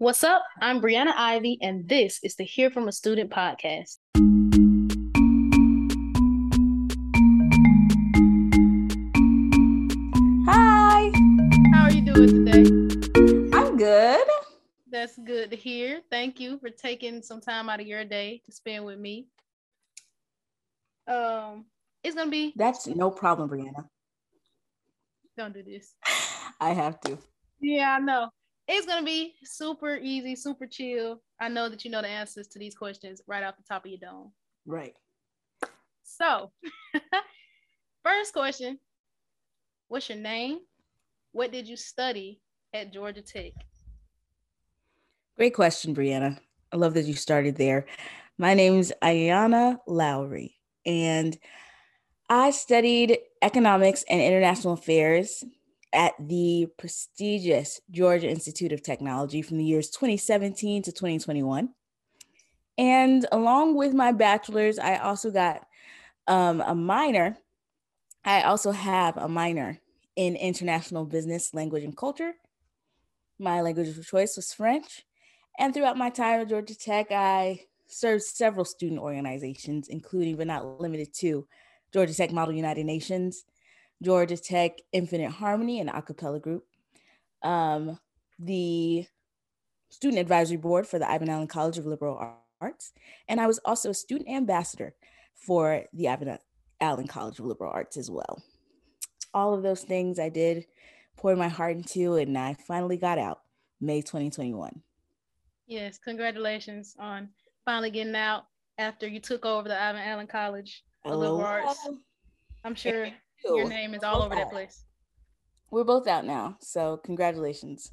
What's up? I'm Brianna Ivy, and this is the Hear from a Student podcast. Hi, How are you doing today? I'm good. That's good to hear. Thank you for taking some time out of your day to spend with me. Um, it's gonna be. That's no problem, Brianna. Don't do this. I have to. Yeah, I know. It's gonna be super easy, super chill. I know that you know the answers to these questions right off the top of your dome. Right. So, first question What's your name? What did you study at Georgia Tech? Great question, Brianna. I love that you started there. My name's Aiyanna Lowery, and I studied economics and international affairs at the prestigious Georgia Institute of Technology from the years 2017 to 2021. And along with my bachelor's, I also got um, a minor. I also have a minor in international business, language, and culture. My language of choice was French. And throughout my time at Georgia Tech, I served several student organizations, including but not limited to Georgia Tech Model United Nations, Georgia Tech Infinite Harmony and Acapella Group, um, the Student Advisory Board for the Ivan Allen College of Liberal Arts, and I was also a student ambassador for the Ivan Allen College of Liberal Arts as well. All of those things I did pour my heart into, and I finally got out May 2021. Yes, congratulations on finally getting out after you took over the Ivan Allen College of Liberal Arts. I'm sure your name is all over that place. We're both out now, so congratulations.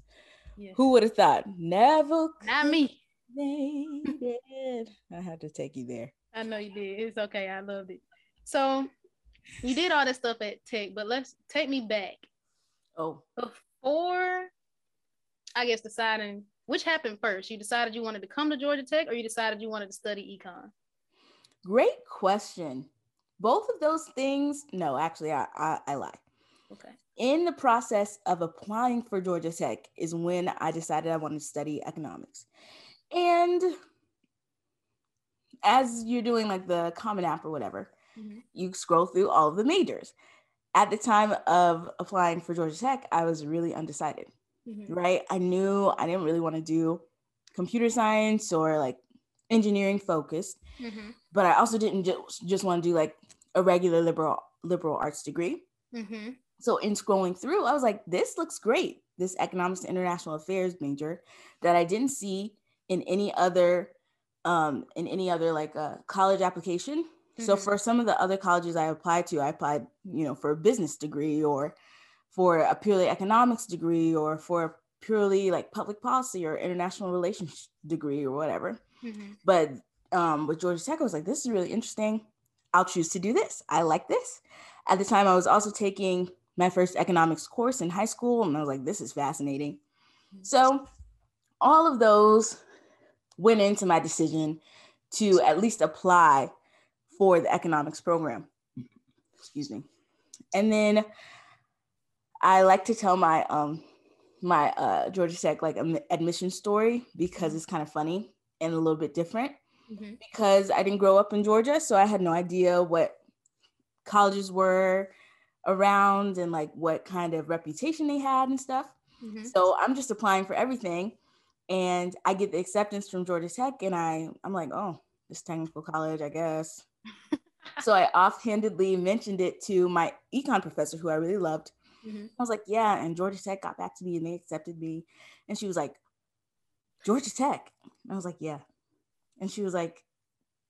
Yes. Who would have thought? Never Not me. I had to take you there. I know you did. It's okay. I loved it. So you did all that stuff at Tech, but let's take me back Oh, before I guess deciding which happened first. You decided you wanted to come to Georgia Tech, or you decided you wanted to study econ. great question. Both of those things, no, actually, I, I, I lie. Okay. In the process of applying for Georgia Tech is when I decided I wanted to study economics. And as you're doing like the Common App or whatever, Mhm. you scroll through all of the majors. At the time of applying for Georgia Tech, I was really undecided. Mhm. right? I knew I didn't really want to do computer science or like engineering focused, Mhm. But I also didn't just just want to do like a regular liberal liberal arts degree. Mhm. So in scrolling through, I was like, this looks great. This economics and international affairs major that I didn't see in any other um in any other like uh, college application. So Mhm. for some of the other colleges I applied to, I applied, you know, for a business degree or for a purely economics degree or for a purely like public policy or international relations degree or whatever. Mhm. But um, with Georgia Tech, I was like, this is really interesting. I'll choose to do this. I like this. At the time, I was also taking my first economics course in high school, and I was like, this is fascinating. So, all of those went into my decision to at least apply for the economics program. Excuse me. And then I like to tell my um my uh Georgia Tech like admission story because it's kind of funny and a little bit different Mhm. because I didn't grow up in Georgia, so I had no idea what colleges were around and like what kind of reputation they had and stuff. Mhm. So I'm just applying for everything and I get the acceptance from Georgia Tech and I I'm like, "Oh, this technical college, I guess." so I offhandedly mentioned it to my econ professor who I really loved. Mhm. I was like, "Yeah," and Georgia Tech got back to me and they accepted me. And she was like, "Georgia Tech." And I was like, "Yeah." And she was like,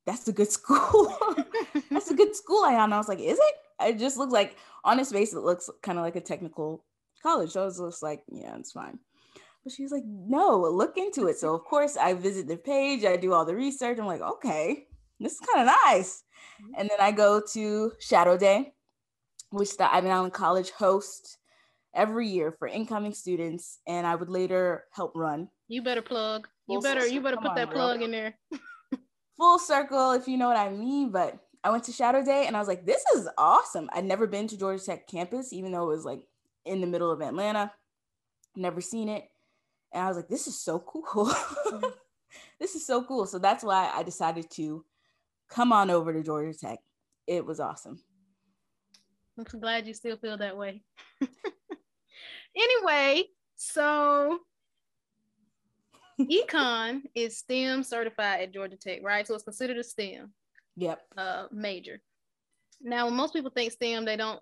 "That's a good school." That's a good school, I Aiyanna. I was like, is it? It just looks like on its face, it looks kind of like a technical college. So I was just like, yeah, it's fine. But she was like, no, look into it. So of course I visit their page, I do all the research. I'm like, okay, this is kind of nice. Mm-hmm. And then I go to Shadow Day, which the Ivan Allen College hosts every year for incoming students, and I would later help run. You better plug. You better you better Come put that plug in there. full circle, if you know what I mean. But I went to Shadow Day and I was like, this is awesome. I'd never been to Georgia Tech campus, even though it was like in the middle of Atlanta, never seen it. And I was like, this is so cool. Mm-hmm. this is so cool. So that's why I decided to come on over to Georgia Tech. It was awesome. I'm glad you still feel that way. anyway, so econ is STEM certified at Georgia Tech, right? So it's considered a STEM yep. uh, major. Now, when most people think STEM, they don't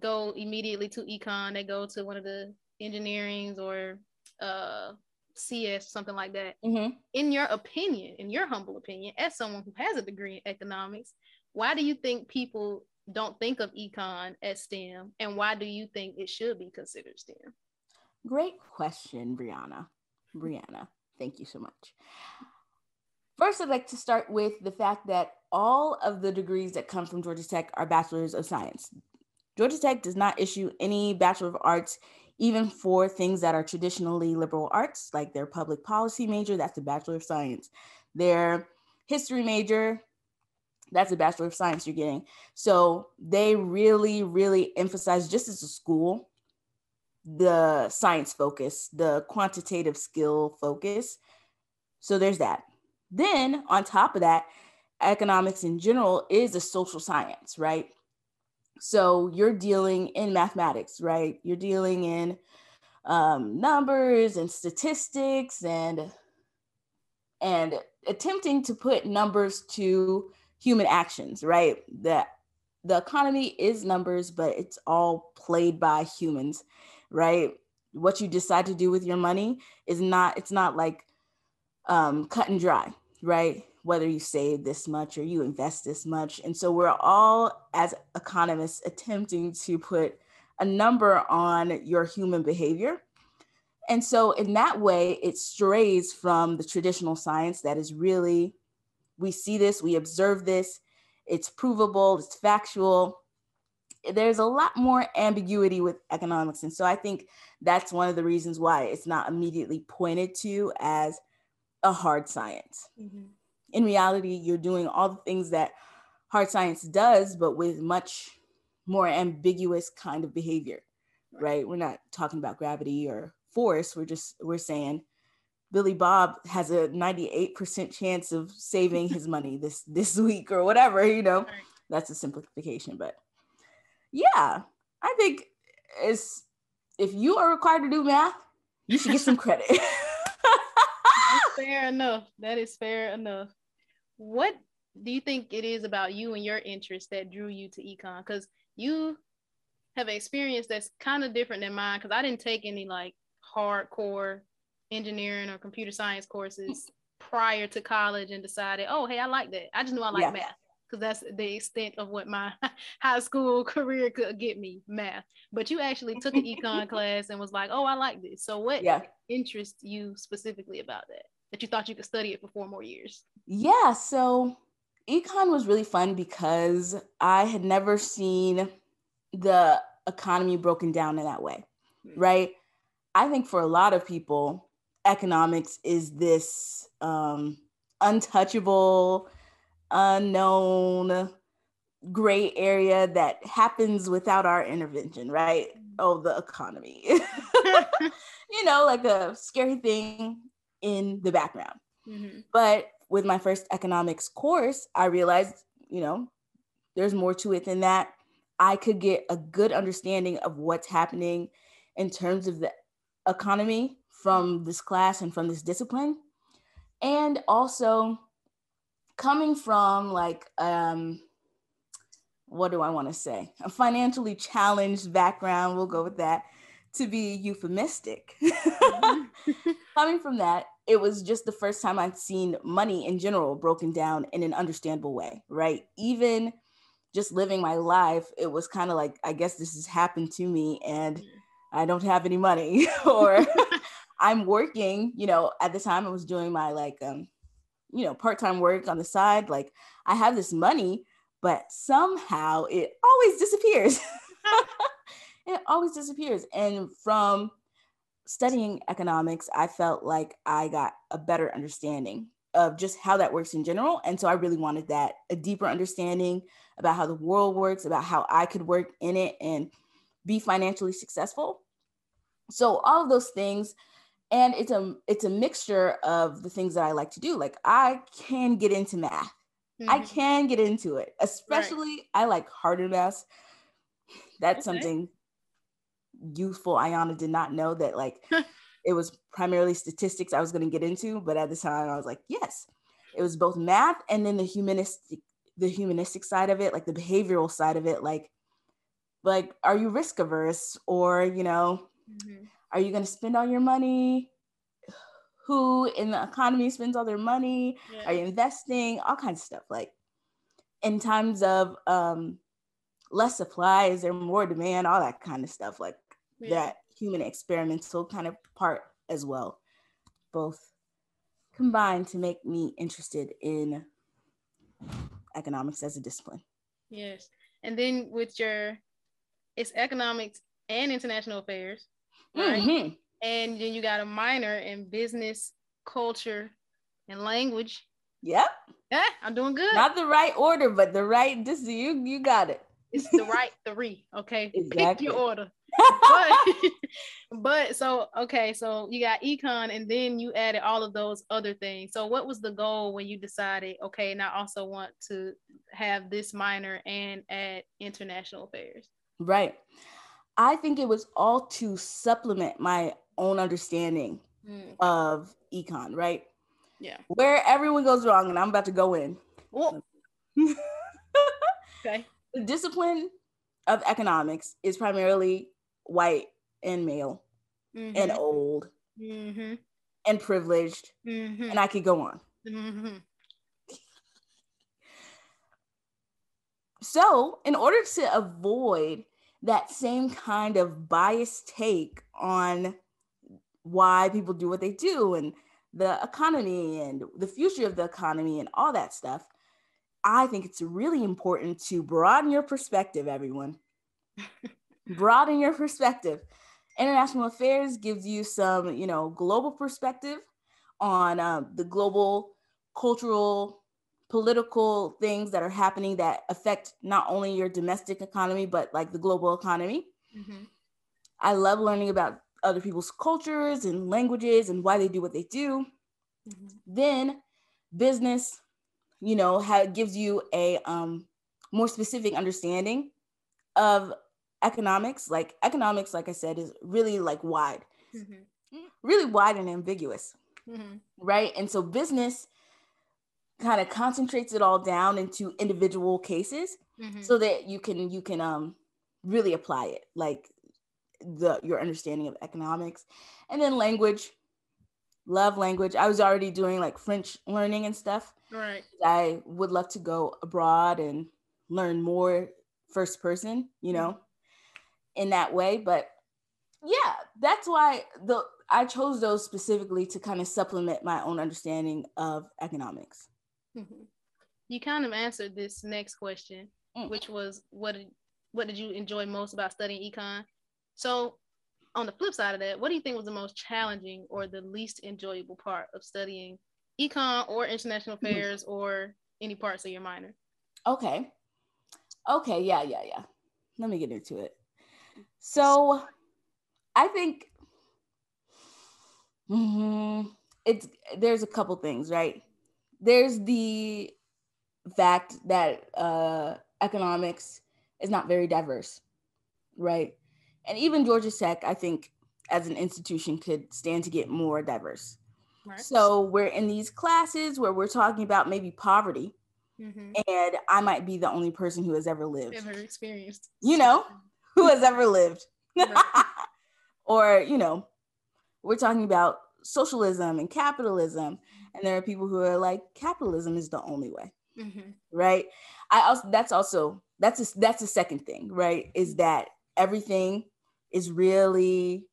go immediately to econ. They go to one of the engineerings or uh, CS, something like that. Mm-hmm. In your opinion, in your humble opinion, as someone who has a degree in economics, why do you think people don't think of econ as STEM, and why do you think it should be considered STEM? Great question, Brianna. Brianna, thank you so much. First, I'd like to start with the fact that all of the degrees that come from Georgia Tech are bachelors of science. Georgia Tech does not issue any Bachelor of Arts, even for things that are traditionally liberal arts, like their public policy major, that's a Bachelor of Science. Their history major, that's a Bachelor of Science you're getting. So they really, really emphasize, just as a school, the science focus, the quantitative skill focus. So there's that. Then on top of that, economics in general is a social science, right? So you're dealing in mathematics, right? You're dealing in um, numbers and statistics and and attempting to put numbers to human actions, right? That the economy is numbers, but it's all played by humans, right? What you decide to do with your money is not, it's not like um, cut and dry, right? Whether you save this much or you invest this much. And so we're all, as economists, attempting to put a number on your human behavior. And so, in that way, it strays from the traditional science that is really we see this, we observe this, it's provable, it's factual. There's a lot more ambiguity with economics. And so I think that's one of the reasons why it's not immediately pointed to as a hard science. Mm-hmm. In reality, you're doing all the things that hard science does, but with much more ambiguous kind of behavior, right? right? We're not talking about gravity or force. We're just, we're saying Billy Bob has a 98% chance of saving his money this this week or whatever, you know. That's a simplification, but yeah, I think it's if you are required to do math, you should get some credit. fair enough. That is fair enough. What do you think it is about you and your interest that drew you to econ? Because you have an experience that's kind of different than mine. Because I didn't take any like hardcore engineering or computer science courses prior to college and decided, oh, hey, I like that. I just knew I like yeah. math because that's the extent of what my high school career could get me math. But you actually took an econ class and was like, oh, I like this. So what yeah. interests you specifically about that? That you thought you could study it for four more years? Yeah. So econ was really fun because I had never seen the economy broken down in that way, mm-hmm. right? I think for a lot of people, economics is this um, untouchable, unknown gray area that happens without our intervention, right? Oh, the economy. you know, like a scary thing in the background. Mm-hmm. But with my first economics course, I realized, you know, there's more to it than that. I could get a good understanding of what's happening in terms of the economy from this class and from this discipline. And also coming from like um what do I want to say? A financially challenged background, we'll go with that, to be euphemistic. Coming from that, it was just the first time I'd seen money in general broken down in an understandable way, right? Even just living my life, it was kind of like, I guess this has happened to me and mm. I don't have any money, or I'm working, you know, at the time I was doing my like um, you know, part-time work on the side. Like I have this money, but somehow it always disappears. it always disappears. And from studying economics, I felt like I got a better understanding of just how that works in general. And so I really wanted that a deeper understanding about how the world works, about how I could work in it and be financially successful. So all of those things and it's a it's a mixture of the things that I like to do. Like I can get into math. Mm-hmm. I can get into it. Especially right. I like harder math. That's okay. something youthful Aiyanna did not know that like it was primarily statistics I was going to get into, but at the time I was like, yes. It was both math and then the humanistic the humanistic side of it, like the behavioral side of it, like like are you risk averse or, you know, mm-hmm. Are you going to spend all your money? Who in the economy spends all their money? Yeah. Are you investing? All kinds of stuff. Like in times of um less supply, is there more demand? All that kind of stuff. Like yeah. that human experimental kind of part as well. Both combined to make me interested in economics as a discipline. Yes. And then with your it's economics and international affairs, right? Mm-hmm. And then you got a minor in business, culture, and language. Yep. Yeah, I'm doing good. Not the right order, but the right this you you got it. It's the right three. Okay. Exactly. Pick your order. but, but so okay, so you got econ and then you added all of those other things. So what was the goal when you decided, okay, now I also want to have this minor and add international affairs? Right. I think it was all to supplement my own understanding mm. of econ, right? Yeah. Where everyone goes wrong, and I'm about to go in. okay. The discipline of economics is primarily white and male mm-hmm. and old mm-hmm. and privileged, mm-hmm. and I could go on. Mm-hmm. So, in order to avoid that same kind of biased take on why people do what they do and the economy and the future of the economy and all that stuff, I think it's really important to broaden your perspective, everyone. broaden your perspective. International affairs gives you some, you know, global perspective on um, the global cultural, political things that are happening that affect not only your domestic economy but like the global economy. Mm-hmm. I love learning about other people's cultures and languages and why they do what they do. Mm-hmm. Then business, you know, how it gives you a um, more specific understanding of economics like economics like i said is really like wide mm-hmm. really wide and ambiguous mm-hmm. right and so business kind of concentrates it all down into individual cases mm-hmm. so that you can you can um really apply it like the your understanding of economics and then language love language i was already doing like french learning and stuff right i would love to go abroad and learn more first person you know in that way. But yeah, that's why the I chose those specifically to kind of supplement my own understanding of economics. Mm-hmm. You kind of answered this next question, mm. which was what did, what did you enjoy most about studying econ? So on the flip side of that, what do you think was the most challenging or the least enjoyable part of studying econ or international mm-hmm. affairs mm-hmm. or any parts of your minor? Okay. Okay, yeah, yeah, yeah. Let me get into it. So I think mm-hmm, it's there's a couple things, right? There's the fact that uh, economics is not very diverse, right? And even Georgia Tech, I think, as an institution, could stand to get more diverse. Right. So we're in these classes where we're talking about maybe poverty, mm-hmm. and I might be the only person who has ever lived, ever experienced. You know, who has ever lived. or, you know, we're talking about socialism and capitalism. And there are people who are like, capitalism is the only way. Mm-hmm. Right. I also, that's also, that's a, that's the second thing, right? Is that everything is really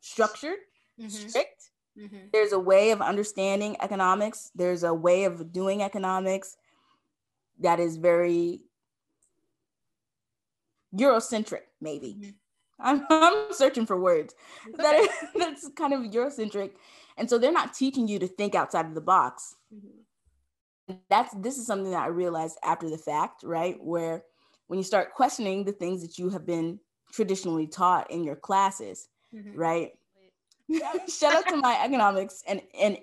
structured, mm-hmm. strict. Mm-hmm. There's a way of understanding economics. There's a way of doing economics that is very Eurocentric, maybe. Mm-hmm. I'm, I'm searching for words that is, that's kind of Eurocentric. And so they're not teaching you to think outside of the box. Mm-hmm. That's this is something that I realized after the fact, right? Where when you start questioning the things that you have been traditionally taught in your classes, mm-hmm. right? shout out to my economics and, and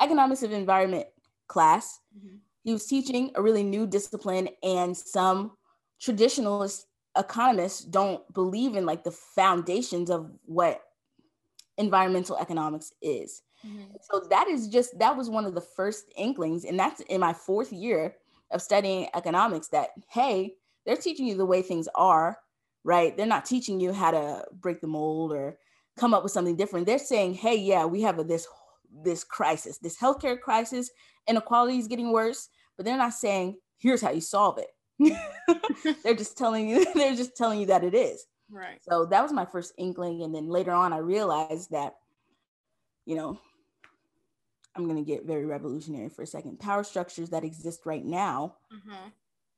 economics of environment class. Mm-hmm. He was teaching a really new discipline, and some traditionalist economists don't believe in like the foundations of what environmental economics is. Mm-hmm. So that is just that was one of the first inklings, and that's in my fourth year of studying economics. That hey, they're teaching you the way things are, right? They're not teaching you how to break the mold or come up with something different. They're saying, hey, yeah, we have a, this this crisis, this healthcare crisis, inequality is getting worse, but they're not saying here's how you solve it. they're just telling you they're just telling you that it is. Right. So that was my first inkling. And then later on, I realized that, you know, I'm going to get very revolutionary for a second. Power structures that exist right now mm-hmm.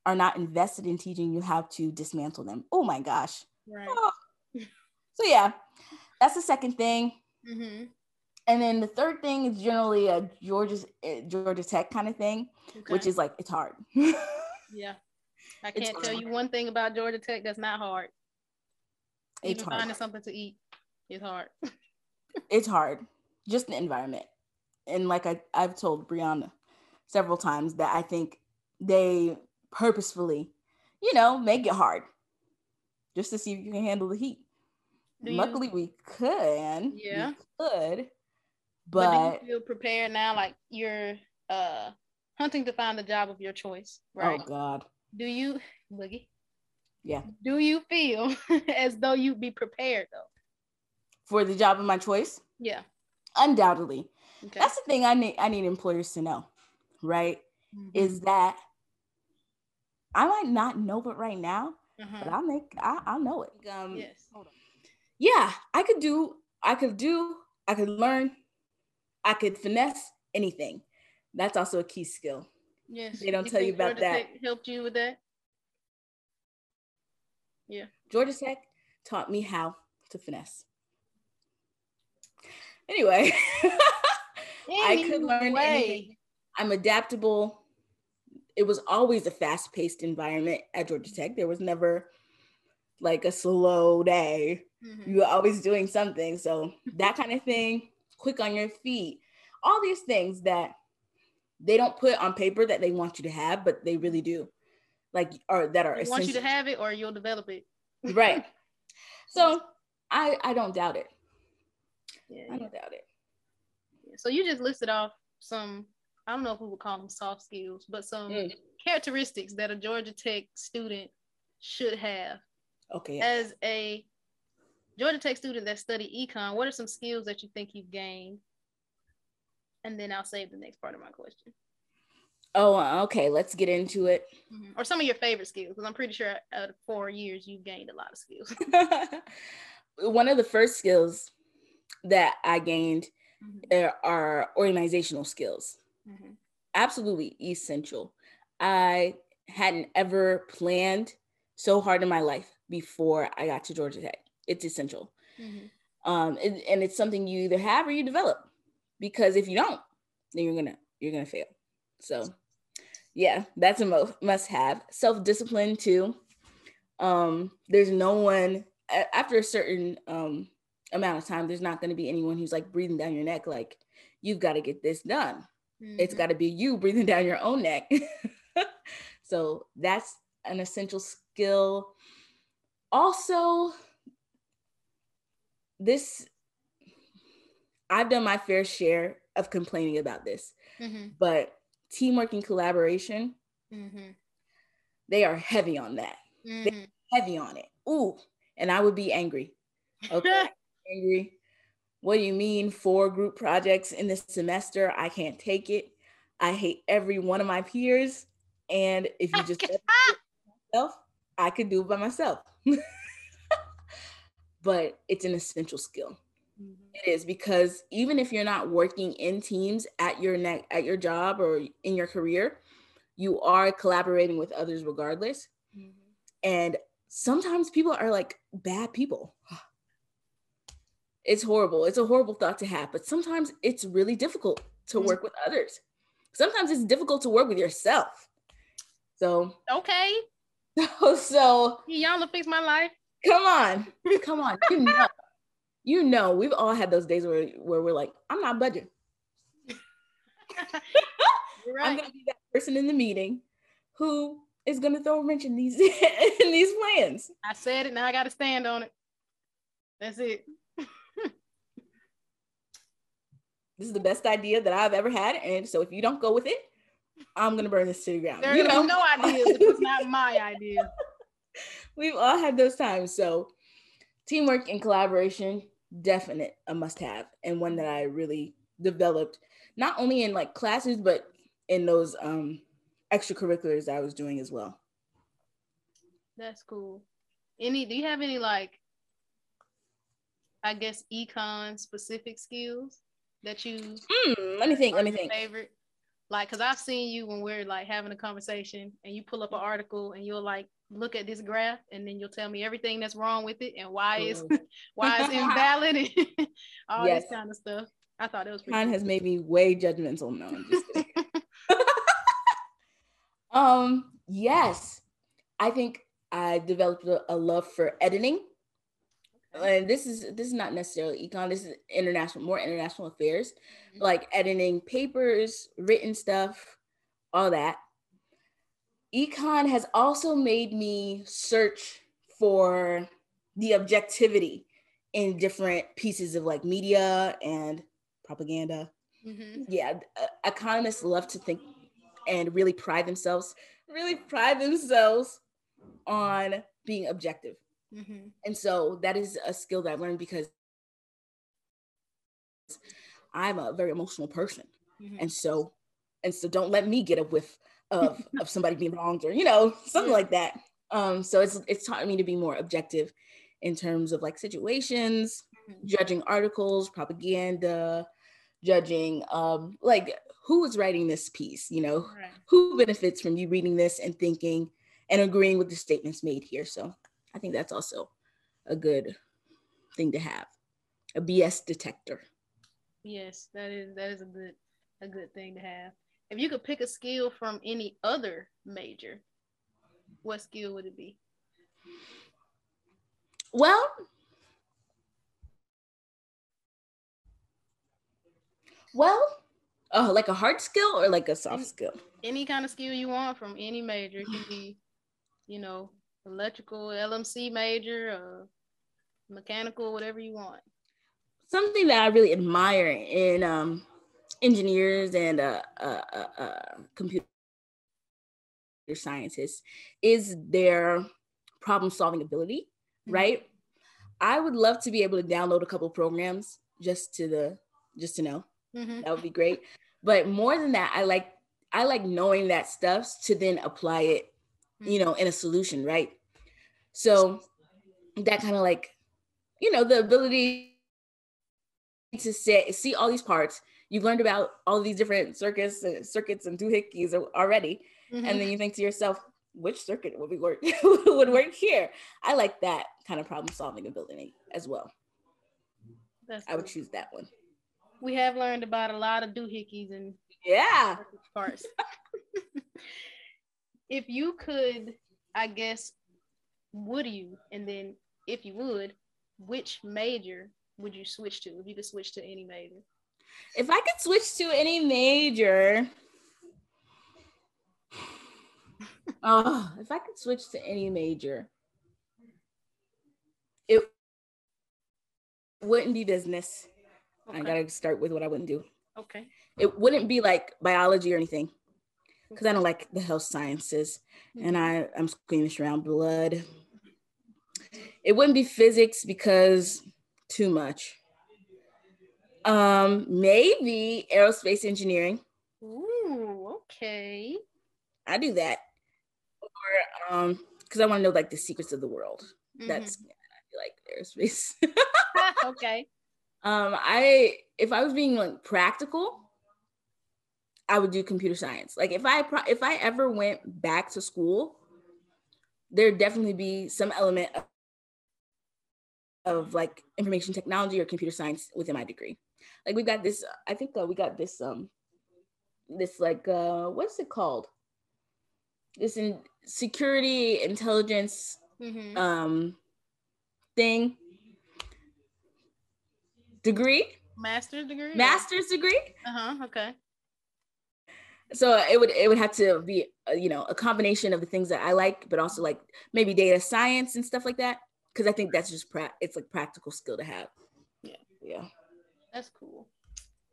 are not invested in teaching you how to dismantle them. Oh my gosh. Right. Oh. So, yeah, that's the second thing. Mm-hmm. And then the third thing is generally a Georgia, eh, Georgia Tech kind of thing, okay. which is like, it's hard. yeah. I can't tell you one thing about Georgia Tech that's not hard. It's Even hard. finding something to eat is hard. it's hard. Just the environment. And like I, I've told Brianna several times that I think they purposefully, you know, make it hard just to see if you can handle the heat. Do Luckily, you, we could. Yeah. We could. But, but do you feel prepared now? Like you're uh hunting to find the job of your choice, right? Oh God. Do you, Boogie? Yeah. Do you feel as though you'd be prepared though? For the job of my choice? Yeah. Undoubtedly. Okay. That's the thing I need I need employers to know, right? Mm-hmm. Is that I might not know it right now, uh-huh. but I'll make I, I'll know it. Um, yes. Hold on. Yeah, I could do I could do I could learn I could finesse anything. That's also a key skill. Yes. They don't you tell you about that. Helped you with that? Yeah. Georgia Tech taught me how to finesse. Anyway, I could learn anything. I'm adaptable. It was always a fast paced environment at Georgia Tech. There was never like a slow day. Mm-hmm. You were always doing something. So, that kind of thing, quick on your feet, all these things that they don't put on paper that they want you to have, but they really do like or that are want you to have it or you'll develop it. Right. So i i don't doubt it. Yeah i don't doubt it. So you just listed off some i don't know if we would call them soft skills but some mm. characteristics that a georgia tech student should have. Okay. As a georgia tech student that study econ what are some skills that you think you've gained? And then i'll save the next part of my question Oh, okay. Let's get into it. Mm-hmm. Or some of your favorite skills, because I'm pretty sure out of four years you've gained a lot of skills. One of the first skills that I gained mm-hmm. are organizational skills. Mm-hmm. Absolutely essential. I hadn't ever planned so hard in my life before I got to Georgia Tech. It's essential. Mm-hmm. Um, and, and it's something you either have or you develop. Because if you don't, then you're gonna you're gonna fail. So yeah, that's a mo- must have. Self discipline too. Um, there's no one after a certain um, amount of time. There's not going to be anyone who's like breathing down your neck. Like you've got to get this done. Mm-hmm. It's got to be you breathing down your own neck. so that's an essential skill. Also, this I've done my fair share of complaining about this, mm-hmm. but teamwork and collaboration, mm-hmm. they are heavy on that. Mm-hmm. heavy on it. Ooh, and I would be angry. Okay, angry. What do you mean four group projects in this semester? I can't take it. I hate every one of my peers. And if you just myself, I could do it by myself. but it's an essential skill. Mm-hmm. It is because even if you're not working in teams at your neck at your job or in your career, you are collaborating with others regardless. Mm-hmm. And sometimes people are like bad people. It's horrible. It's a horrible thought to have, but sometimes it's really difficult to work with others. Sometimes it's difficult to work with yourself. So okay. So, so y'all to fix my life. Come on, come on. You know you know, we've all had those days where, where we're like, I'm not budging. right. I'm gonna be that person in the meeting who is gonna throw a wrench in these in these plans. I said it, now I gotta stand on it. That's it. this is the best idea that I've ever had. And so if you don't go with it, I'm gonna burn this to the ground. There you know? no ideas. It's not my idea. We've all had those times. So teamwork and collaboration, definite a must-have, and one that I really developed, not only in like classes, but in those um extracurriculars I was doing as well. That's cool. Any do you have any like I guess econ specific skills that you mm, let me think, let me think. Favorite? Like cuz I've seen you when we're like having a conversation and you pull up an article and you'll like look at this graph and then you'll tell me everything that's wrong with it and why it's why it's invalid and all yes. this kind of stuff. I thought it was pretty. Cool. has made me way judgmental. No, I'm just kidding. um, yes, I think I developed a, a love for editing. Okay. And this is this is not necessarily econ. This is international, more international affairs, mm-hmm. like editing papers, written stuff, all that. Econ has also made me search for the objectivity in different pieces of like media and propaganda. Mm-hmm. Yeah, uh, economists love to think and really pride themselves, really pride themselves on being objective. Mm-hmm. And so that is a skill that I've learned because I'm a very emotional person. Mm-hmm. And so, and so don't let me get up whiff of, of somebody being wronged or, you know, something like that. Um, so it's, it's taught me to be more objective in terms of like situations, mm-hmm. judging articles, propaganda, judging um, like who is writing this piece, you know, right. who benefits from you reading this and thinking and agreeing with the statements made here. So I think that's also a good thing to have, a BS detector. Yes, that is that is a good a good thing to have. If you could pick a skill from any other major, what skill would it be? Well, well, oh, like a hard skill or like a soft any, skill? Any kind of skill you want from any major. It can be, you know, electrical, LMC major, uh, mechanical, whatever you want. Something that I really admire in um, engineers and uh, uh, uh, uh computer scientists is their problem solving ability, mm-hmm. right? I would love to be able to download a couple programs just to the just to know. Mm-hmm. That would be great. But more than that, I like I like knowing that stuff to then apply it, you know, in a solution, right? So that kind of like, you know, the ability to say, see all these parts. You've learned about all these different circuits, uh, circuits and doohickeys already, mm-hmm. and then you think to yourself, which circuit would be work would work here? I like that kind of problem solving ability as well. That's I would choose that one we have learned about a lot of doohickeys and yeah parts. if you could, I guess, would you? And then if you would, which major would you switch to if you could switch to any major? If I could switch to any major, oh, if I could switch to any major, it wouldn't be business. Okay. I gotta start with what I wouldn't do. Okay. It wouldn't be like biology or anything, because I don't like the health sciences, mm-hmm. and I I'm squeamish around blood. It wouldn't be physics because too much. Um, maybe aerospace engineering. Ooh, okay. I do that, or um, because I want to know like the secrets of the world. Mm-hmm. That's like aerospace. okay. Um, I if I was being like practical, I would do computer science. Like if I if I ever went back to school, there'd definitely be some element of, of like information technology or computer science within my degree. Like we got this, I think uh, we got this um this like uh what's it called? This in security intelligence mm-hmm. um thing degree. Master's degree. Master's degree. Uh huh. Okay. So it would it would have to be uh, you know a combination of the things that I like, but also like maybe data science and stuff like that. Because I think that's just pra- it's like practical skill to have. Yeah. Yeah. That's cool.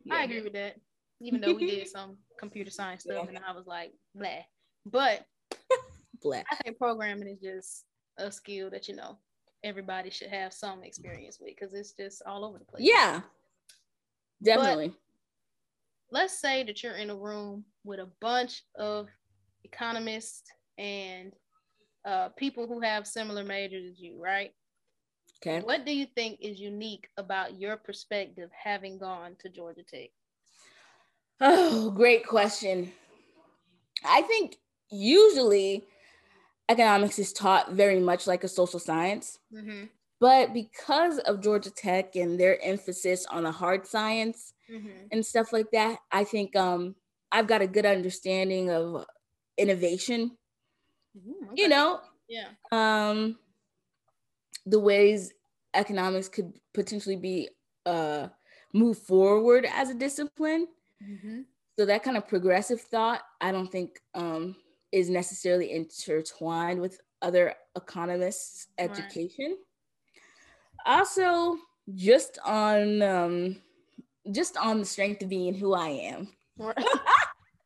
yeah. I agree with that. Even though we did some computer science stuff, and I was like, blah. But blah. I think programming is just a skill that you know everybody should have some experience with because it's just all over the place. Yeah. Definitely. let's say that you're in a room with a bunch of economists and uh, people who have similar majors as you, right? Okay. What do you think is unique about your perspective having gone to Georgia Tech? Oh, great question. I think usually economics is taught very much like a social science, Mm-hmm. but because of Georgia Tech and their emphasis on the hard science Mm-hmm. and stuff like that, I think um, I've got a good understanding of innovation. You know, yeah. um, the ways economics could potentially be uh, move forward as a discipline. Mm-hmm. So that kind of progressive thought, I don't think um, is necessarily intertwined with other economists' Right. education. Also, just on um, just on the strength of being who I am,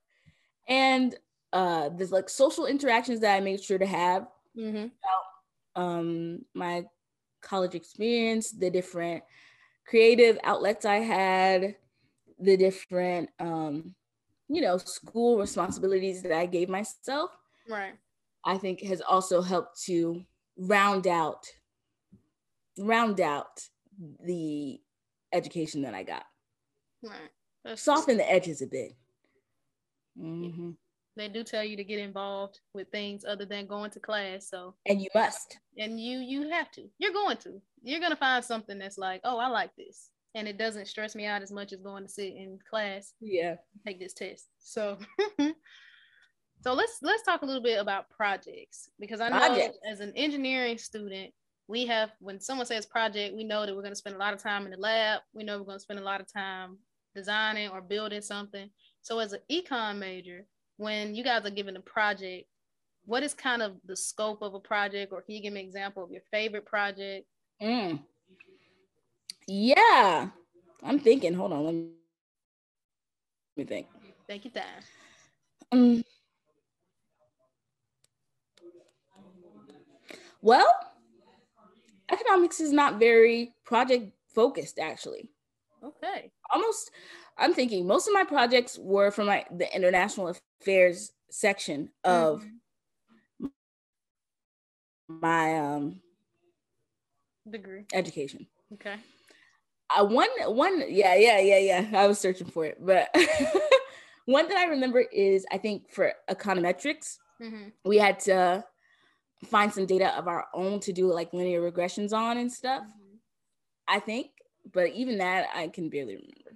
and uh, there's like social interactions that I make sure to have. mm-hmm. Um, my college experience, the different creative outlets I had, the different um, you know, school responsibilities that I gave myself, Right. I think has also helped to round out round out the education that I got. Right. That's- Soften the edges a bit. Mhm. They do tell you to get involved with things other than going to class. So And you must. and you you have to. You're going to. You're gonna find something that's like, oh, I like this. And it doesn't stress me out as much as going to sit in class Yeah. take this test. So so let's let's talk a little bit about projects because I know Projects. as an engineering student, we have when someone says project, we know that we're going to spend a lot of time in the lab. We know we're going to spend a lot of time designing or building something. So as an econ major, when you guys are given a project, what is kind of the scope of a project or can you give me an example of your favorite project? Mm. Yeah. I'm thinking, hold on, let me, let me think. Thank you, time. Um, well, economics is not very project focused, actually. Okay. Almost, I'm thinking most of my projects were from my the international affairs section of Mhm. my um, degree. education. Okay. I one one yeah yeah yeah yeah I was searching for it, but one that I remember is I think for econometrics hmm we had to find some data of our own to do like linear regressions on and stuff. I think, but even that I can barely remember.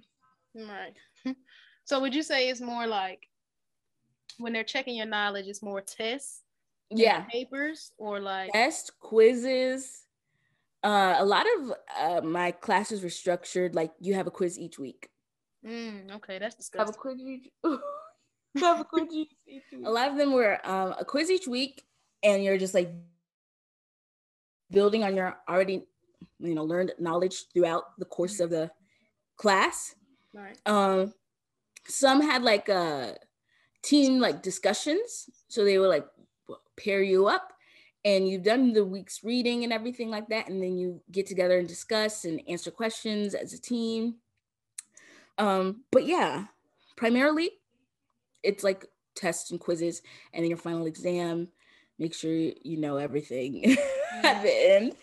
Right. so would you say it's more like when they're checking your knowledge, it's more tests, Yeah, papers, or like test quizzes. Uh, a lot of uh, my classes were structured like you have a quiz each week. mm, okay, that's Have a quiz each. have a quiz each. A lot of them were um, a quiz each week, and you're just like building on your already, you know, learned knowledge throughout the course of the class. Right. Um, some had like uh team like discussions, so they would like pair you up, and you've done the week's reading and everything like that, and then you get together and discuss and answer questions as a team. Um, but yeah, primarily it's like tests and quizzes, and then your final exam. Make sure you know everything at the end.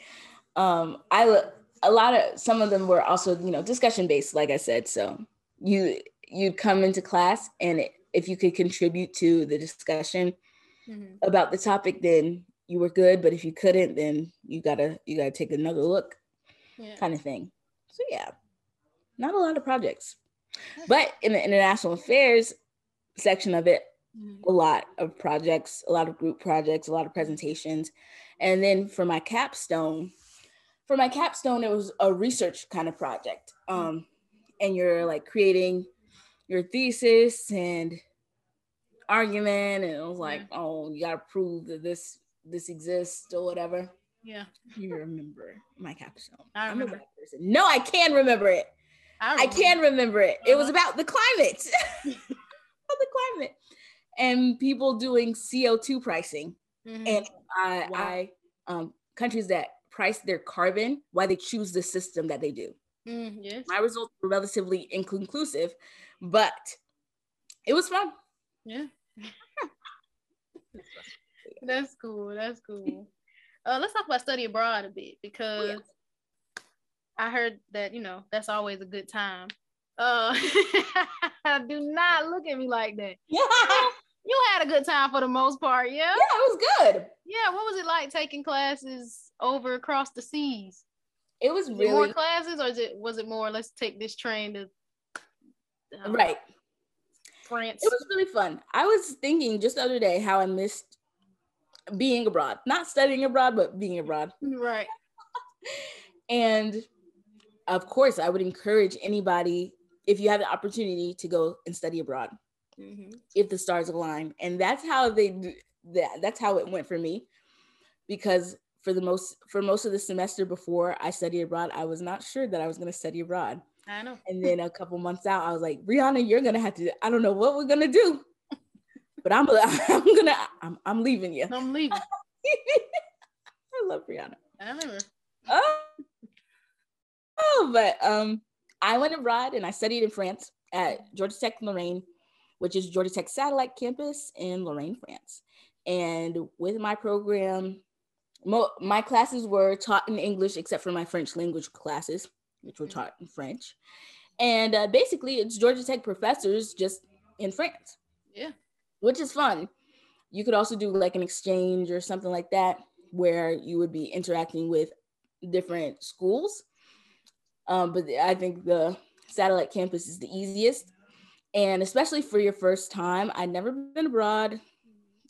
Um, I a lot of some of them were also you know discussion based, like I said. So you you'd come into class, and it, if you could contribute to the discussion Mhm. about the topic, then you were good. But if you couldn't, then you gotta you gotta take another look, Yeah. kind of thing. So yeah, not a lot of projects, but in the international affairs section of it, Mhm. a lot of projects, a lot of group projects, a lot of presentations. And then for my capstone, for my capstone, it was a research kind of project. Um, and you're like creating your thesis and argument, and it was like, yeah. oh, you gotta prove that this this exists or whatever. Yeah. You remember my capstone. I remember. I'm a person. No, I can remember it. I, I can remember it. Uh-huh. It was uh-huh. about the climate. about the climate. And people doing CO2 pricing. Mm-hmm. And I, wow. I um countries that price their carbon, why they choose the system that they do. Mm, yes. My results were relatively inconclusive, but it was fun. Yeah. That's cool. That's cool. Uh, let's talk about study abroad a bit because oh, yeah. I heard that you know that's always a good time. Uh, do not look at me like that. You had a good time for the most part, yeah. Yeah, it was good. Yeah, what was it like taking classes over across the seas? It was, was really it more classes, or is it was it more? Let's take this train to um, right France. It was really fun. I was thinking just the other day how I missed being abroad, not studying abroad, but being abroad. Right. and of course, I would encourage anybody if you have the opportunity to go and study abroad, mm-hmm. if the stars align. And that's how they that that's how it went for me, because for the most for most of the semester before I studied abroad, I was not sure that I was going to study abroad. I know. And then a couple months out, I was like, Brianna, you're gonna have to. I don't know what we're gonna do but I'm I'm gonna I'm I'm leaving you. I'm leaving. I love Brianna. I remember. Oh, oh, but um, I went abroad and I studied in France at Georgia Tech Lorraine, which is Georgia Tech satellite campus in Lorraine, France. And with my program, mo- my classes were taught in English except for my French language classes, which were taught in French. And uh, basically, it's Georgia Tech professors just in France. Yeah which is fun. You could also do like an exchange or something like that where you would be interacting with different schools. Um, but I think the satellite campus is the easiest. And especially for your first time, I'd never been abroad.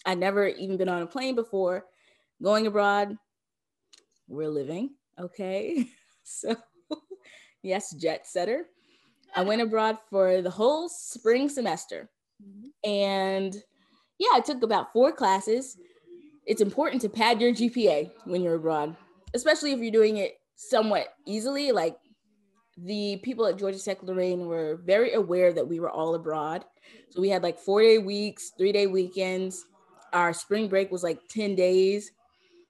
I'd never even been on a plane before. Going abroad, we're living, okay? So, yes, jet setter. I went abroad for the whole spring semester. And yeah, I took about four classes. It's important to pad your GPA when you're abroad, especially if you're doing it somewhat easily. Like the people at Georgia Tech Lorraine were very aware that we were all abroad. So we had like four day weeks, three day weekends. Our spring break was like 10 days.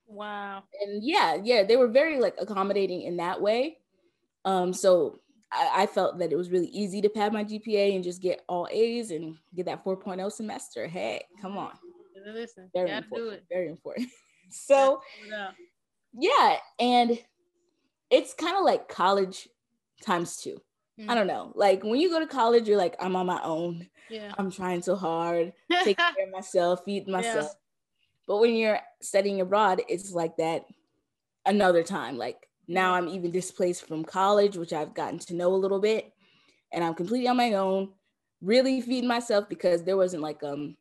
Wow. And yeah, yeah, they were very like accommodating in that way. Um, so I, I, felt that it was really easy to pad my GPA and just get all A's and get that 4.0 semester. Hey, come on. Listen, very important. Very important. so, yeah, and it's kind of like college times 2 mm-hmm. I don't know. Like when you go to college, you're like, I'm on my own. Yeah. I'm trying so hard, take care of myself, feed myself. But when you're studying abroad, it's like that another time. Like now I'm even displaced from college, which I've gotten to know a little bit, and I'm completely on my own, really feeding myself because there wasn't like um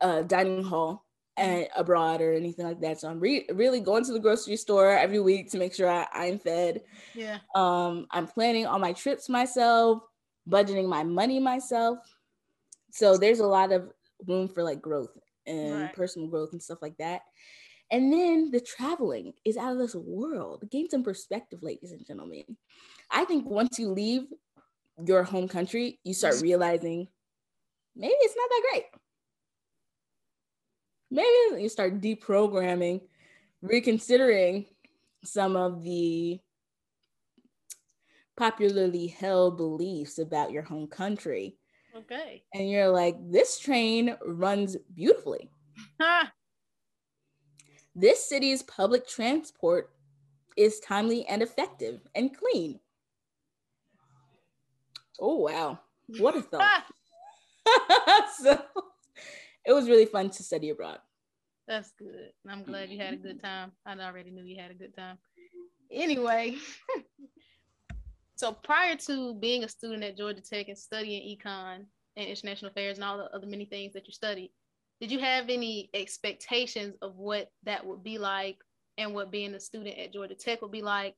a dining hall and abroad or anything like that. So I'm re- really going to the grocery store every week to make sure I, I'm fed. Yeah. Um, I'm planning all my trips myself, budgeting my money myself. So there's a lot of room for like growth and right. personal growth and stuff like that. And then the traveling is out of this world. Gain some perspective, ladies and gentlemen. I think once you leave your home country, you start realizing maybe it's not that great. Maybe you start deprogramming, reconsidering some of the popularly held beliefs about your home country. Okay. And you're like, this train runs beautifully. This city's public transport is timely and effective and clean. Oh, wow. What a thought. so it was really fun to study abroad. That's good. I'm glad you had a good mm-hmm. time. I already knew you had a good time. Anyway, so prior to being a student at Georgia Tech and studying econ and international affairs and all the other many things that you studied, did you have any expectations of what that would be like and what being a student at Georgia Tech would be like?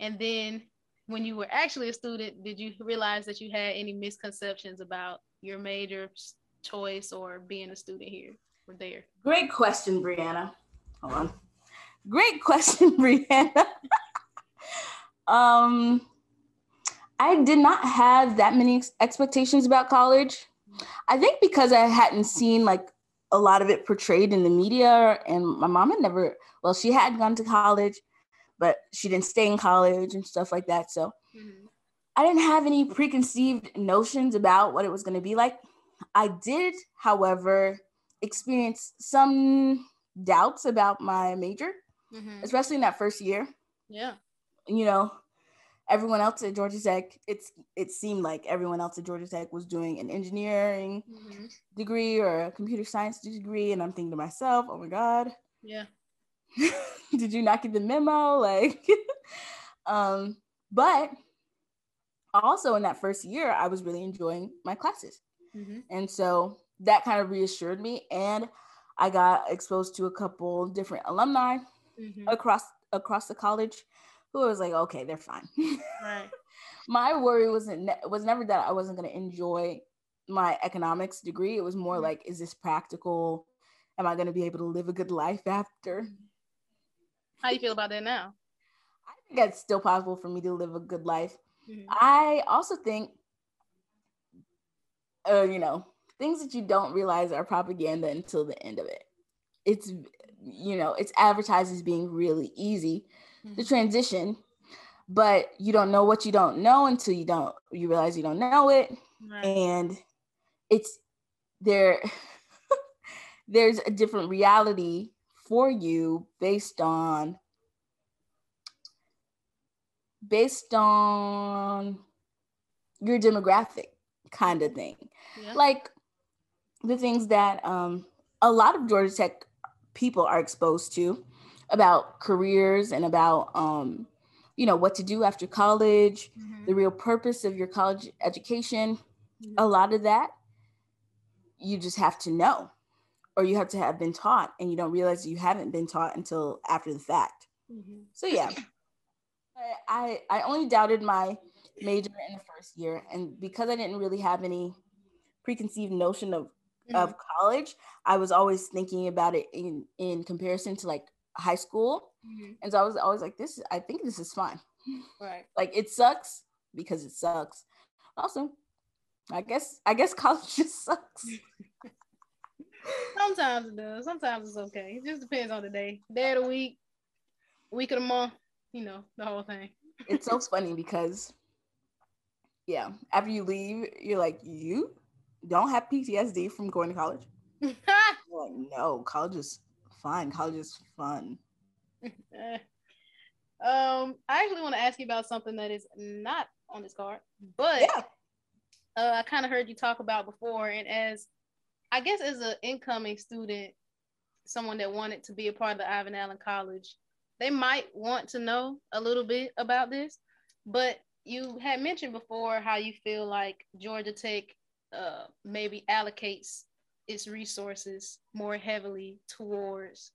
And then when you were actually a student, did you realize that you had any misconceptions about your major choice or being a student here or there? Great question, Brianna. Hold on. Great question, Brianna. um, I did not have that many expectations about college. I think because I hadn't seen like a lot of it portrayed in the media, and my mom had never, well, she had gone to college, but she didn't stay in college and stuff like that. So mm-hmm. I didn't have any preconceived notions about what it was going to be like. I did, however, experience some doubts about my major, mm-hmm. especially in that first year. Yeah. You know, everyone else at Georgia Tech, it's it seemed like everyone else at Georgia Tech was doing an engineering mm-hmm. degree or a computer science degree, and I'm thinking to myself, oh my god, yeah, did you not get the memo? Like, um, but also in that first year, I was really enjoying my classes. Mm-hmm. And so that kind of reassured me. And I got exposed to a couple different alumni mm-hmm. across across the college who was like, okay, they're fine. Right. my worry wasn't was never that I wasn't going to enjoy my economics degree. It was more mm-hmm. like, is this practical? Am I going to be able to live a good life after? How do you feel about that now? I think it's still possible for me to live a good life. Mm-hmm. I also think, uh, you know, things that you don't realize are propaganda until the end of it. It's, you know, it's advertised as being really easy mm-hmm. to transition, but you don't know what you don't know until you don't, you realize you don't know it. Right. And it's there, there's a different reality for you based on based on your demographic kind of thing yeah. like the things that um, a lot of georgia tech people are exposed to about careers and about um, you know what to do after college mm-hmm. the real purpose of your college education mm-hmm. a lot of that you just have to know or you have to have been taught and you don't realize you haven't been taught until after the fact. Mm-hmm. So yeah, I I only doubted my major in the first year, and because I didn't really have any preconceived notion of mm-hmm. of college, I was always thinking about it in in comparison to like high school, mm-hmm. and so I was always like, this I think this is fine. Right. Like it sucks because it sucks. Also, I guess I guess college just sucks. Sometimes it does. Sometimes it's okay. It just depends on the day, day of the week, week of the month. You know, the whole thing. it's so funny because, yeah, after you leave, you're like, you don't have PTSD from going to college. like, no, college is fun. College is fun. um, I actually want to ask you about something that is not on this card, but yeah. uh, I kind of heard you talk about before, and as I guess as an incoming student, someone that wanted to be a part of the Ivan Allen College, they might want to know a little bit about this. But you had mentioned before how you feel like Georgia Tech uh, maybe allocates its resources more heavily towards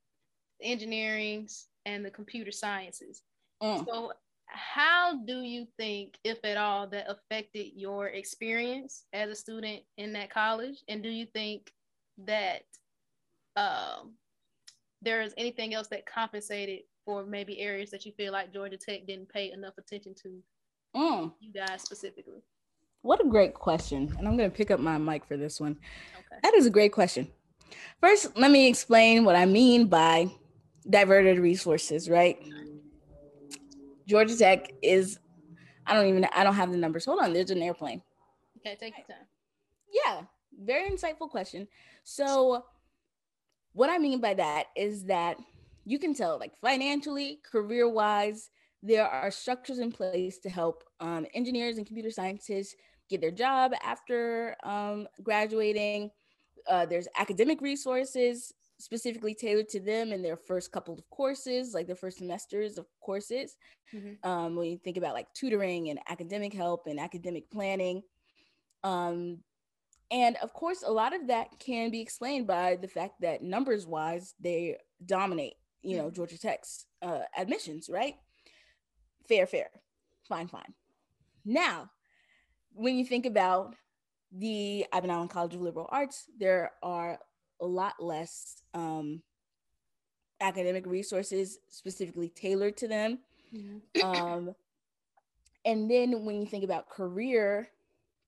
the engineerings and the computer sciences. Mm. So how do you think, if at all, that affected your experience as a student in that college? And do you think that um, there is anything else that compensated for maybe areas that you feel like Georgia Tech didn't pay enough attention to? Mm. You guys specifically. What a great question. And I'm going to pick up my mic for this one. Okay. That is a great question. First, let me explain what I mean by diverted resources, right? Georgia Tech is, I don't even, I don't have the numbers. Hold on, there's an airplane. Okay, take your time. Yeah, very insightful question. So, what I mean by that is that you can tell, like financially, career wise, there are structures in place to help um, engineers and computer scientists get their job after um, graduating. Uh, there's academic resources specifically tailored to them in their first couple of courses, like their first semesters of courses. Mm-hmm. Um, when you think about like tutoring and academic help and academic planning, um, and of course, a lot of that can be explained by the fact that numbers wise, they dominate you know, Georgia Tech's uh, admissions, right? Fair, fair, fine, fine. Now, when you think about the Ivan Allen College of Liberal Arts, there are a lot less um, academic resources specifically tailored to them. Mm-hmm. Um, and then when you think about career,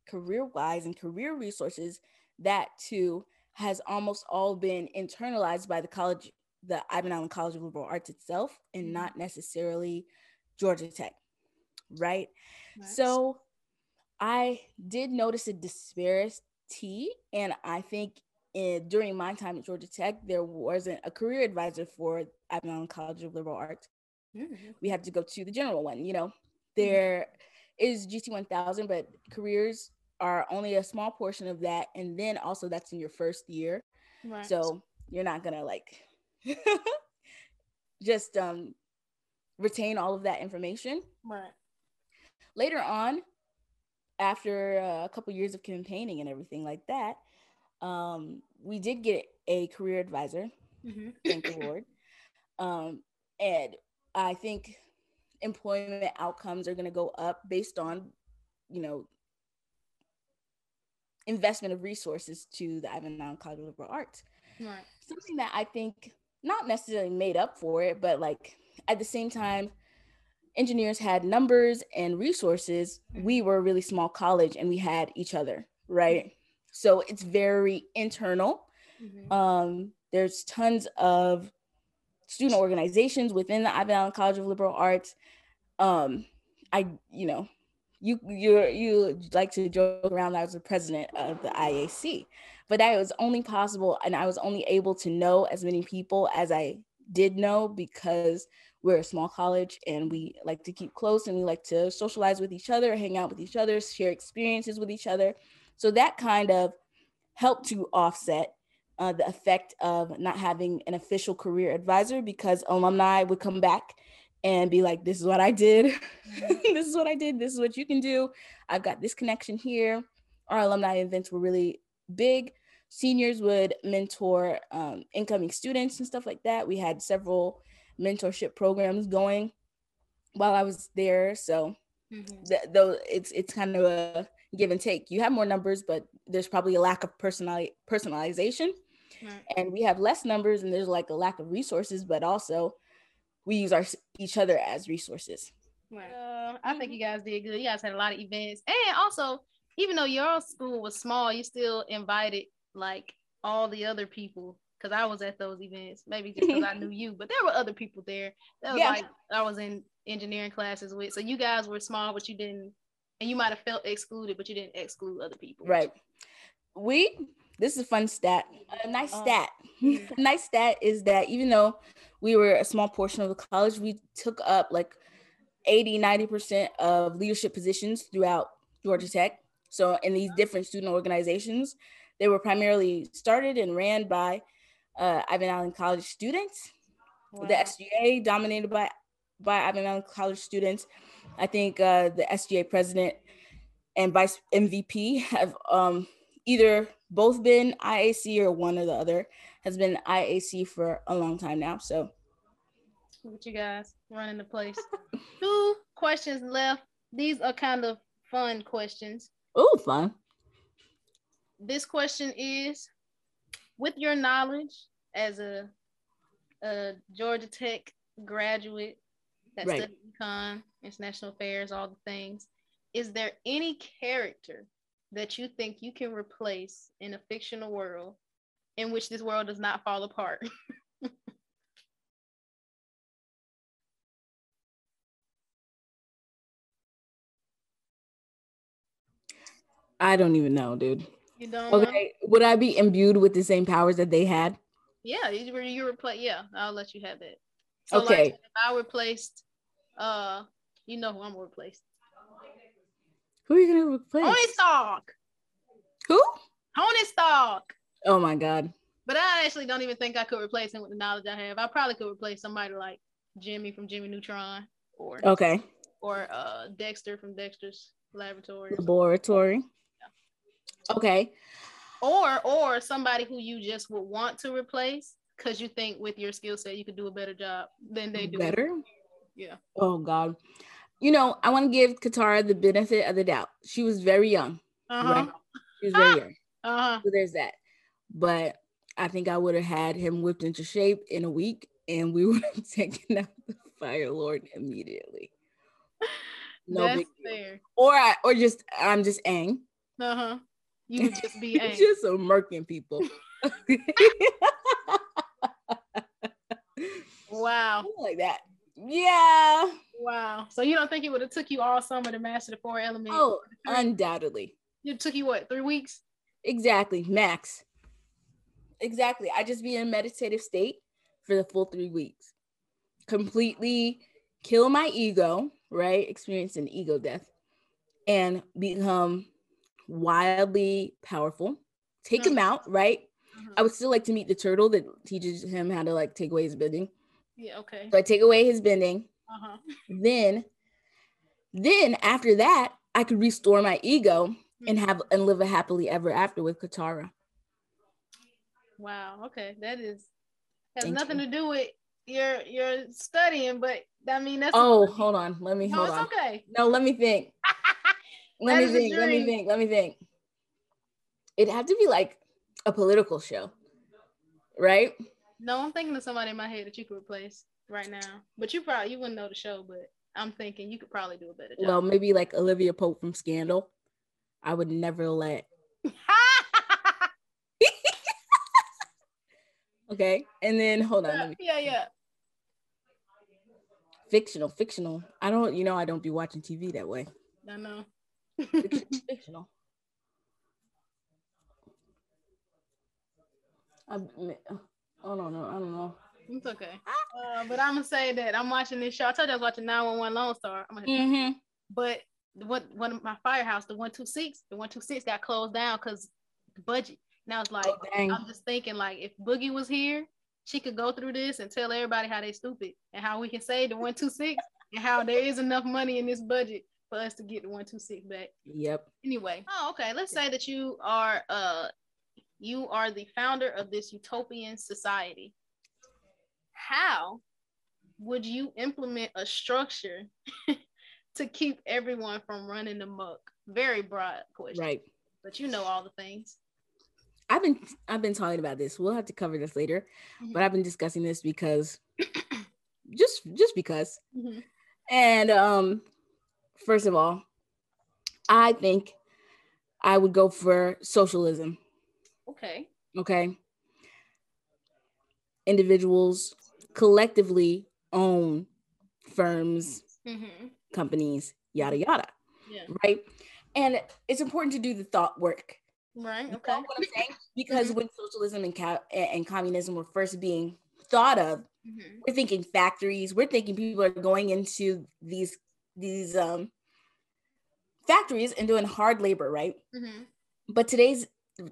career wise and career resources, that too has almost all been internalized by the college, the Ivan Allen College of Liberal Arts itself, and mm-hmm. not necessarily Georgia Tech, right? Nice. So I did notice a disparity, and I think in, during my time at Georgia Tech, there wasn't a career advisor for Allen College of Liberal Arts. Mm-hmm. We had to go to the general one. You know, mm-hmm. there mm-hmm. is GT 1000, but careers are only a small portion of that. And then also, that's in your first year. Right. So you're not going to like just um, retain all of that information. Right. Later on, after uh, a couple years of campaigning and everything like that, um, we did get a career advisor. Mm-hmm. Thank the Lord. Um, and I think employment outcomes are going to go up based on, you know, investment of resources to the Ivan Allen College of Liberal Arts. Right. Something that I think not necessarily made up for it, but like at the same time, engineers had numbers and resources. We were a really small college and we had each other, right? So it's very internal. Mm-hmm. Um, there's tons of student organizations within the Ivan Allen College of Liberal Arts. Um, I, you know, you you you like to joke around that I was the president of the IAC, but that was only possible, and I was only able to know as many people as I did know because we're a small college and we like to keep close and we like to socialize with each other, hang out with each other, share experiences with each other. So that kind of helped to offset uh, the effect of not having an official career advisor because alumni would come back and be like, this is what I did. Mm-hmm. this is what I did. This is what you can do. I've got this connection here. Our alumni events were really big. Seniors would mentor um, incoming students and stuff like that. We had several mentorship programs going while I was there. So mm-hmm. th- though it's it's kind of a give and take. You have more numbers, but there's probably a lack of personal personalization. Right. And we have less numbers and there's like a lack of resources, but also we use our each other as resources. Right. Uh, I think you guys did good. You guys had a lot of events. And also, even though your school was small, you still invited like all the other people because I was at those events, maybe just because I knew you, but there were other people there. That was yeah. like I was in engineering classes with. So you guys were small, but you didn't and you might have felt excluded, but you didn't exclude other people. Right. We this is a fun stat. A nice um, stat. a nice stat is that even though we were a small portion of the college, we took up like 80, 90% of leadership positions throughout Georgia Tech. So in these different student organizations, they were primarily started and ran by uh, Ivan Allen College students. Wow. The SGA dominated by by Ivan Allen College students, I think uh, the SGA president and vice MVP have um, either both been IAC or one or the other has been IAC for a long time now. So, what you guys running the place? Two questions left. These are kind of fun questions. Oh, fun. This question is with your knowledge as a, a Georgia Tech graduate that right. study econ, international affairs, all the things. Is there any character that you think you can replace in a fictional world in which this world does not fall apart? I don't even know, dude. You don't. Okay, know? would I be imbued with the same powers that they had? Yeah, you were you replace. Yeah, I'll let you have that. So okay. Like, if I replaced uh, you know who I'm gonna. Who are you gonna replace? Tony Stark. Who? Tony Stark. Oh my god. But I actually don't even think I could replace him with the knowledge I have. I probably could replace somebody like Jimmy from Jimmy Neutron, or okay, or uh Dexter from Dexter's Laboratory. Laboratory. Yeah. Okay. Or or somebody who you just would want to replace because you think with your skill set you could do a better job than they do. Better? Yeah. Oh God. You know, I want to give Katara the benefit of the doubt. She was very young. Uh-huh. Right? She was very young. Uh-huh. So there's that. But I think I would have had him whipped into shape in a week and we would have taken out the Fire Lord immediately. No That's big deal. fair. Or I or just I'm just Aang. Uh-huh. You would just be just some murking people. wow. Something like that. Yeah. Wow. So you don't think it would have took you all summer to master the four elements? Oh, undoubtedly. It took you what, three weeks? Exactly. Max. Exactly. I just be in a meditative state for the full three weeks. Completely kill my ego, right? Experience an ego death and become wildly powerful. Take him out, right? Uh-huh. I would still like to meet the turtle that teaches him how to like take away his bending. Yeah, okay. So I take away his bending. Uh-huh. Then, then after that, I could restore my ego and have and live a happily ever after with Katara. Wow. Okay. That is has Thank nothing you. to do with your your studying, but I mean that's Oh, hold on. Let me no, hold on. okay. No, let me think. Let me think. Let me think. Let me think. It had to be like a political show, right? No, I'm thinking of somebody in my head that you could replace right now. But you probably you wouldn't know the show, but I'm thinking you could probably do a better job. Well, maybe like Olivia Pope from Scandal. I would never let. Okay, and then hold on. Let me, yeah, yeah. fictional, fictional. I don't. You know, I don't be watching TV that way. I know. Fic- fictional. I, don't know. I don't know. it's okay. Uh, but I'm gonna say that I'm watching this show. I told you I was watching 911 Lone Star. I'm gonna, Mm-hmm. but what one of my firehouse, the 126, the 126 got closed down because the budget. Now it's like Oh. I'm just thinking like if Boogie was here, she could go through this and tell everybody how they stupid and how we can save the 126 and how there is enough money in this budget for us to get the 126 back. Yep. Anyway, oh okay, let's say that you are uh you are the founder of this utopian society. How would you implement a structure to keep everyone from running amok? Very broad question, Right. but you know all the things. I've been I've been talking about this. We'll have to cover this later, but I've been discussing this because just just because. Mhm. And um first of all, I think I would go for socialism, Okay. okay? Individuals collectively own firms, Mm-hmm. companies, yada yada, Yeah. right? And it's important to do the thought work Right. You know Okay. what I'm saying? Because when socialism and, ca- and communism were first being thought of, Mhm. we're thinking factories. We're thinking people are going into these these um, factories and doing hard labor, right? Mhm. But today's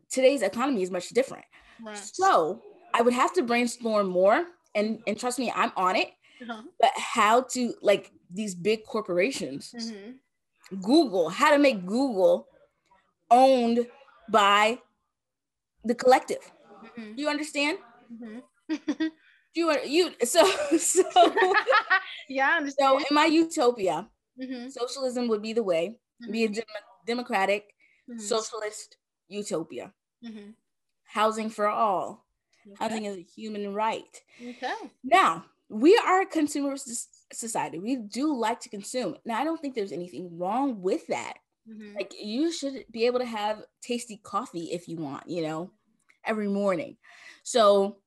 today's economy is much different. Right. So I would have to brainstorm more, and and trust me, I'm on it. Uh-huh. But how to like these big corporations, Mhm. Google, how to make Google owned by the collective. Mhm. You understand? You are you so so yeah, I so in my utopia Mhm. socialism would be the way be a Mhm. dem- democratic Mhm. socialist utopia Mhm. housing for all Okay. housing is a human right Okay. now we are a consumer society we do like to consume now i don't think there's anything wrong with that Mhm. like you should be able to have tasty coffee if you want you know every morning so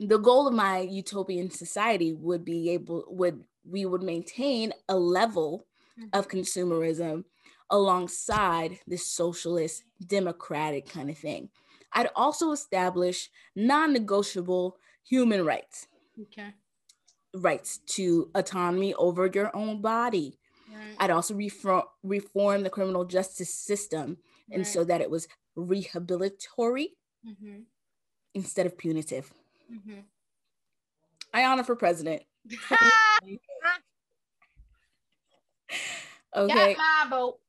the goal of my utopian society would be able would we would maintain a level of consumerism alongside this socialist democratic kind of thing i'd also establish non-negotiable human rights Okay. rights to autonomy over your own body Right. I'd also reform reform the criminal justice system and so that it was rehabilitatory Mhm. instead of punitive. Mhm. I honor for president. Okay, Got my vote.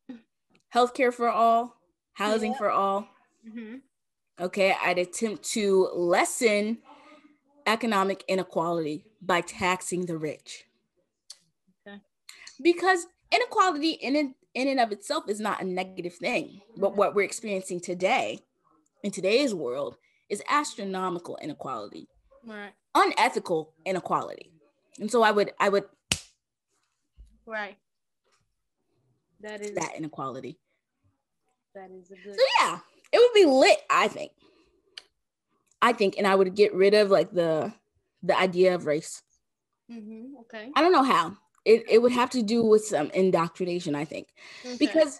healthcare for all, housing Yeah. for all. Mhm. Okay, I'd attempt to lessen economic inequality by taxing the rich. Okay. Because inequality in in and of itself is not a negative thing, but what we're experiencing today in today's world is astronomical inequality. Right. Unethical inequality. And so I would I would Right. That is that inequality. That is a good So yeah, it would be lit, I think. I think, and I would get rid of like the the idea of race. Mm-hmm. Okay. I don't know how. It it would have to do with some indoctrination, I think, okay. because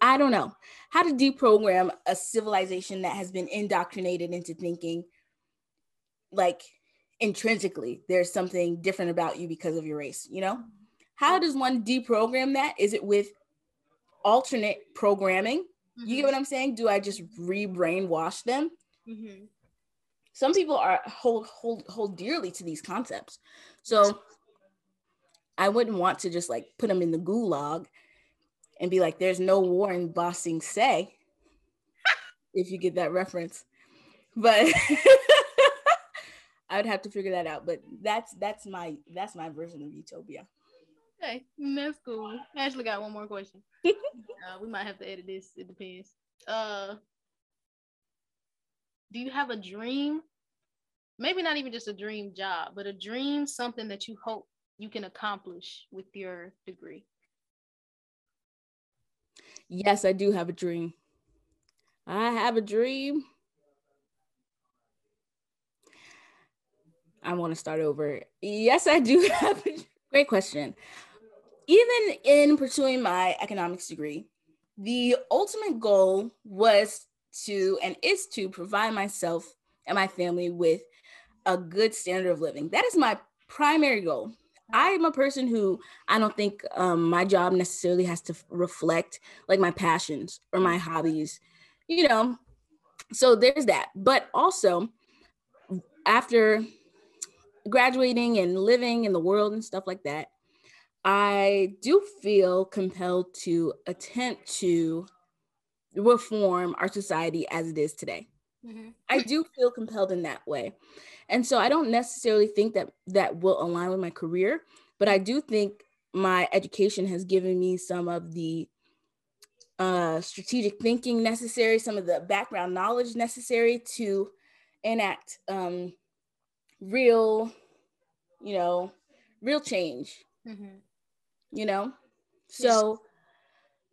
I don't know how to deprogram a civilization that has been indoctrinated into thinking like intrinsically there's something different about you because of your race. You know, how does one deprogram that? Is it with alternate programming? Mm-hmm. You get what I'm saying? Do I just re-brainwash them? Mm-hmm some people are hold hold hold dearly to these concepts. So I wouldn't want to just like put them in the gulag and be like, there's no war in Ba Sing Se, if you get that reference. But I would have to figure that out. But that's that's my that's my version of utopia. Okay, that's cool. I actually got one more question. uh, we might have to edit this. It depends. Uh, do you have a dream? Maybe not even just a dream job, but a dream, something that you hope you can accomplish with your degree. Yes, I do have a dream. I have a dream. I want to start over. Yes, I do have a great question. Even in pursuing my economics degree, the ultimate goal was to and is to provide myself and my family with a good standard of living. That is my primary goal. I am a person who I don't think um, my job necessarily has to reflect like my passions or my hobbies, you know. So there's that. But also, after graduating and living in the world and stuff like that, I do feel compelled to attempt to reform our society as it is today. Mm-hmm. I do feel compelled in that way. And so I don't necessarily think that that will align with my career, but I do think my education has given me some of the uh, strategic thinking necessary, some of the background knowledge necessary to enact um, real, you know, real change. Mm-hmm. You know, so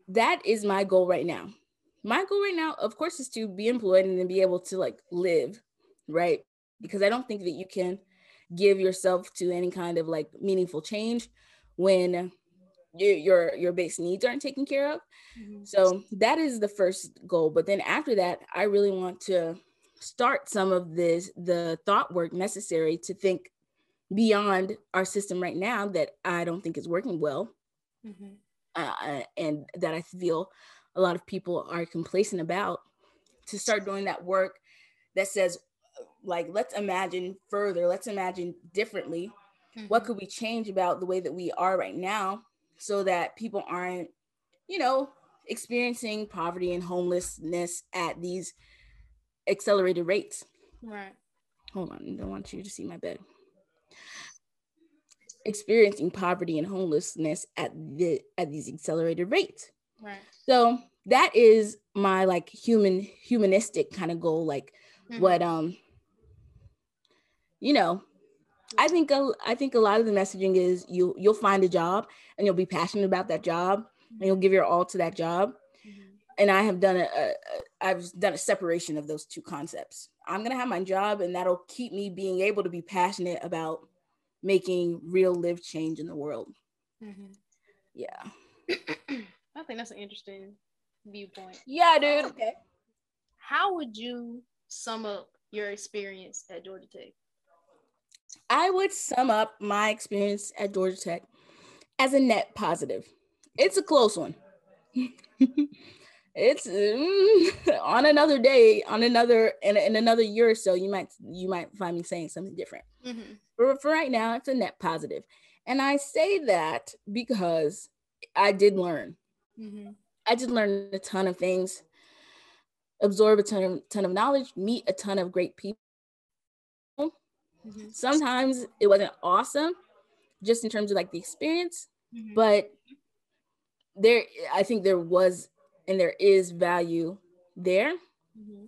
that is my goal right now my goal right now, of course, is to be employed and then be able to like live, right? Because I don't think that you can give yourself to any kind of like meaningful change when your your, your base needs aren't taken care of. Mm-hmm. So that is the first goal. But then after that, I really want to start some of this the thought work necessary to think beyond our system right now that I don't think is working well. Mm-hmm. Uh, and that I feel a lot of people are complacent about to start doing that work that says like let's imagine further let's imagine differently mm-hmm. what could we change about the way that we are right now so that people aren't you know experiencing poverty and homelessness at these accelerated rates. Right. Hold on i don't want you to see my bed. Experiencing poverty and homelessness at the at these accelerated rates. Right. So that is my like human humanistic kind of goal like mm-hmm. what um you know i think a, i think a lot of the messaging is you you'll find a job and you'll be passionate about that job and you'll give your all to that job. And i have done a, a, i've done a separation of those two concepts i'm going to have my job and that'll keep me being able to be passionate about making real live change in the world mm-hmm. yeah I think that's an interesting viewpoint. Yeah, dude. Okay. How would you sum up your experience at Georgia Tech? I would sum up my experience at Georgia Tech as a net positive. It's a close one. it's mm, on another day, on another in, in another year or so, you might you might find me saying something different. Mm-hmm. But for right now, it's a net positive, and I say that because I did learn. Mm-hmm. I did learn a ton of things, absorb a ton of, ton of knowledge, meet a ton of great people, Mm-hmm. Sometimes it wasn't awesome, just in terms of like the experience, mm-hmm. but there, I think there was and there is value there. Mm-hmm.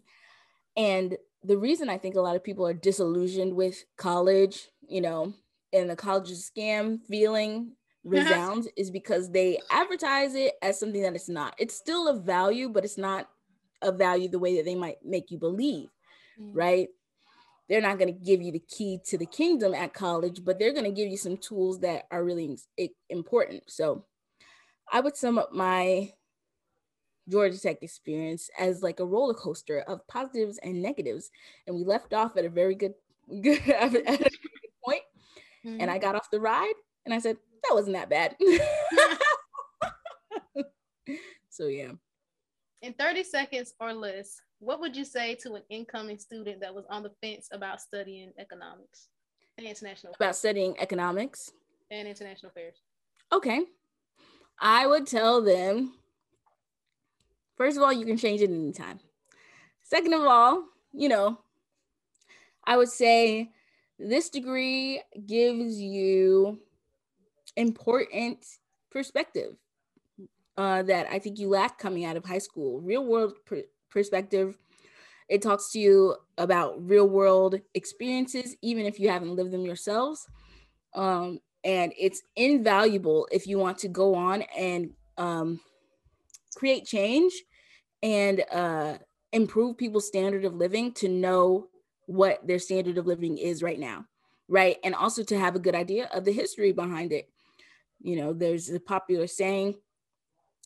And the reason I think a lot of people are disillusioned with college, you know, and the college scam feeling resounds is because they advertise it as something that it's not. It's still a value, but it's not a value the way that they might make you believe, mm. right? They're not going to give you the key to the kingdom at college, but they're going to give you some tools that are really important. So I would sum up my Georgia Tech experience as like a roller coaster of positives and negatives. And we left off at a very good, good, at a good point. Mm-hmm. And I got off the ride and I said, that wasn't that bad. so yeah. In 30 seconds or less, what would you say to an incoming student that was on the fence about studying economics and international about studying economics and international affairs? Okay. I would tell them first of all, you can change it anytime. Second of all, you know, I would say this degree gives you important perspective uh, that I think you lack coming out of high school. Real world pr- perspective. It talks to you about real world experiences, even if you haven't lived them yourselves. Um, and it's invaluable if you want to go on and um, create change and uh, improve people's standard of living to know what their standard of living is right now right? And also to have a good idea of the history behind it. You know there's a popular saying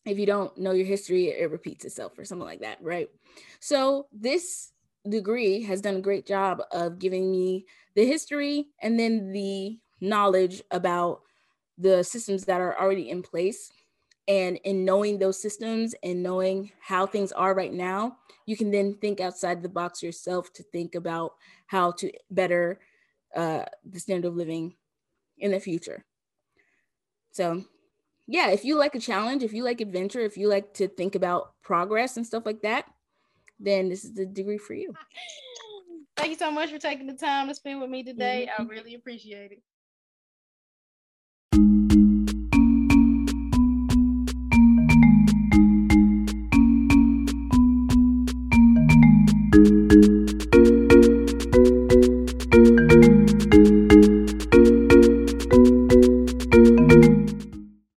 if you don't know your history it repeats itself or something like that right? So this degree has done a great job of giving me the history and then the knowledge about the systems that are already in place and in knowing those systems and knowing how things are right now you can then think outside the box yourself to think about how to better uh, the standard of living in the future. So yeah if you like a challenge if you like adventure if you like to think about progress and stuff like that then this is the degree for you. Thank you so much for taking the time to spend with me today. Mm-hmm. i really appreciate it